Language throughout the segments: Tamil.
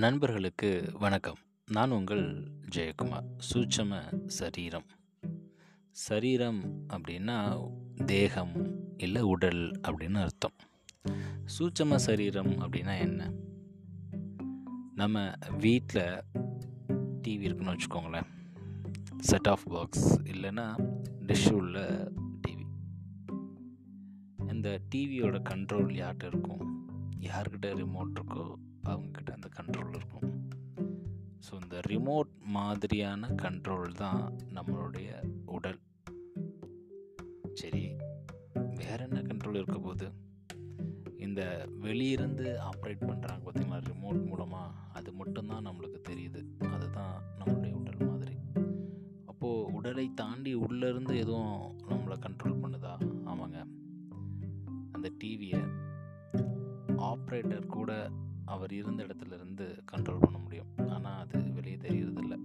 நண்பர்களுக்கு வணக்கம். நான் உங்கள் ஜெயக்குமார். சூட்சம சரீரம். சரீரம் அப்படின்னா தேகம் இல்லை உடல் அப்படின்னு அர்த்தம். சூட்சம சரீரம் அப்படின்னா என்ன? நம்ம வீட்டில் டிவி இருக்குன்னு வச்சுக்கோங்களேன். செட் ஆஃப் பாக்ஸ் இல்லைன்னா டிஷ் உள்ள டிவி இந்த டிவியோட கண்ட்ரோல் யார்கிட்ட இருக்கும்? யார்கிட்ட ரிமோட் இருக்கோ? ரிமோட் மாதிரியான கண்ட்ரோல் தான் நம்மளுடைய உடல். சரி வேற என்ன கண்ட்ரோல் இருக்க போகுது? இந்த வெளியிருந்து ஆப்ரேட் பண்ணுறாங்க பார்த்தீங்களா ரிமோட் மூலமாக அது மட்டும்தான் நம்மளுக்கு தெரியுது. அதுதான் நம்மளுடைய உடல் மாதிரி. அப்போது உடலை தாண்டி உள்ளேருந்து எதுவும் நம்மளை கண்ட்ரோல் பண்ணுதா? ஆமாங்க. அந்த டிவியை ஆப்ரேட்டர் கூட அவர் இருந்த இடத்துல இருந்து கண்ட்ரோல் பண்ண முடியும். ஆனால் அது வெளியே தெரியறதில்ல.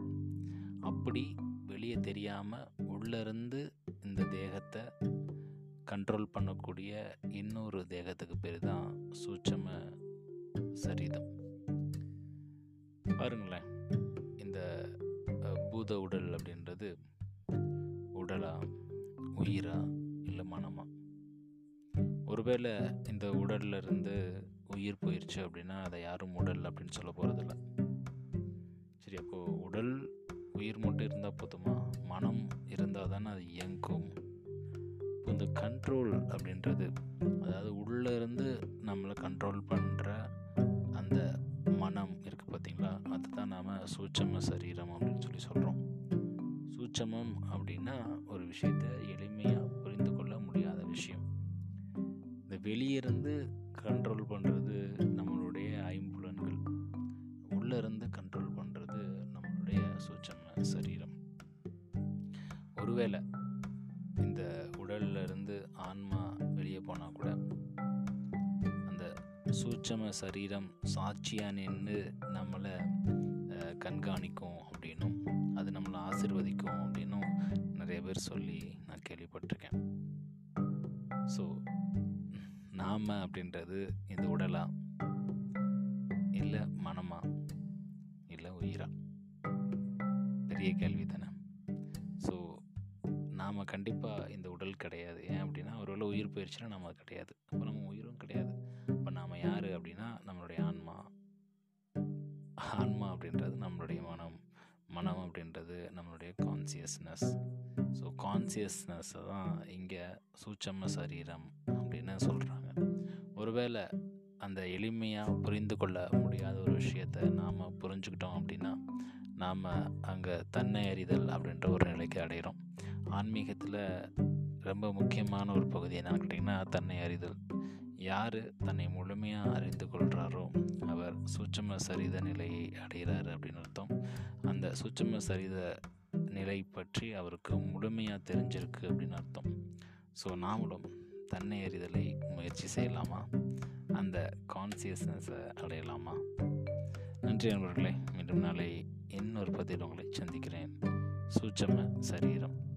அப்படி வெளியே தெரியாமல் உள்ளேருந்து இந்த தேகத்தை கண்ட்ரோல் பண்ணக்கூடிய இன்னொரு தேகத்துக்கு பேர் தான் சூட்சம சரீதம் பாருங்களேன். இந்த பூத உடல் அப்படின்றது உடலா உயிரா இல்லை மனமா? ஒருவேளை இந்த உடல்ல இருந்து உயிர் போயிடுச்சு அப்படின்னா அதை யாரும் உடல் அப்படின்னு சொல்ல போகிறதில்ல சரி அப்போது உடல் உயிர் மட்டும் இருந்தால் போதுமா? மனம் இருந்தால் தானே அது இயங்கும். இப்போ இந்த கண்ட்ரோல் அப்படின்றது அதாவது உள்ளே இருந்து நம்மளை கண்ட்ரோல் பண்ணுற அந்த மனம் இருக்குது பார்த்தீங்களா? அதுதான் நாம் சூட்சம சரீரம் அப்படின்னு சொல்லி சொல்கிறோம் சூட்சமம் அப்படின்னா ஒரு விஷயத்தை எளிமையாக புரிந்து கொள்ள முடியாத விஷயம். இந்த வெளியிருந்து கண்ட்ரோல் பண்ணுறது நம்மளுடைய ஐம்புலன்கள். உள்ளே இருந்து கண்ட்ரோல் பண்ணுறது நம்மளுடைய சூட்சம சரீரம். ஒருவேளை இந்த உடல்ல இருந்து ஆன்மா வெளியே போனால் கூட அந்த சூட்சம சரீரம் சாட்சியாக நின்று நம்மளை கண்காணிக்கும் அப்படின்னும் அது நம்மளை ஆசிர்வதிக்கும் அப்படின்னும் நிறைய பேர் சொல்லி நான் கேள்விப்பட்டேன் நாம் அப்படின்றது இந்த உடலா? இல்லை மனமா? இல்லை உயிரா? பெரிய கேள்வி தானே ஸோ நாம் கண்டிப்பாக இந்த உடல் கிடையாது. ஏன் அப்படின்னா ஒருவேளை உயிர் போயிடுச்சுன்னா நம்ம அது கிடையாது. அப்போ நம்ம உயிரும் கிடையாது. இப்போ நாம் யார் அப்படின்னா நம்மளுடைய ஆன்மா. ஆன்மா அப்படின்றது நம்மளுடைய மனம். மனம் அப்படின்றது நம்மளுடைய கான்சியஸ்னஸ் கான்சியஸ்னஸை தான் இங்கே சூட்சம சரீரம் அப்படின்னு சொல்கிறாங்க ஒருவேளை அந்த எளிமையாக புரிந்து கொள்ள முடியாத ஒரு விஷயத்தை நாம் புரிஞ்சுக்கிட்டோம் அப்படின்னா நாம் அங்கே தன்னை அறிதல் அப்படின்ற ஒரு நிலைக்கு அடைகிறோம் ஆன்மீகத்தில் ரொம்ப முக்கியமான ஒரு பகுதி என்னன்னு கேட்டிங்கன்னா தன்னை அறிதல். யார் தன்னை முழுமையாக அறிந்து கொள்கிறாரோ அவர் சூட்சம சரித நிலையை அடைகிறார் அப்படின்னு அர்த்தம். அந்த சூட்சம சரித நிலை பற்றி அவருக்கு முழுமையாக தெரிஞ்சிருக்கு அப்படின்னு அர்த்தம். ஸோ நாமளும் தன்னை அறிதலை முயற்சி செய்யலாமா? அந்த கான்சியஸ்னஸை அடையலாமா? நன்றி நண்பர்களே மீண்டும் நாளை இன்னொரு பதில் உங்களை சந்திக்கிறேன். சூட்சம சரீரம்.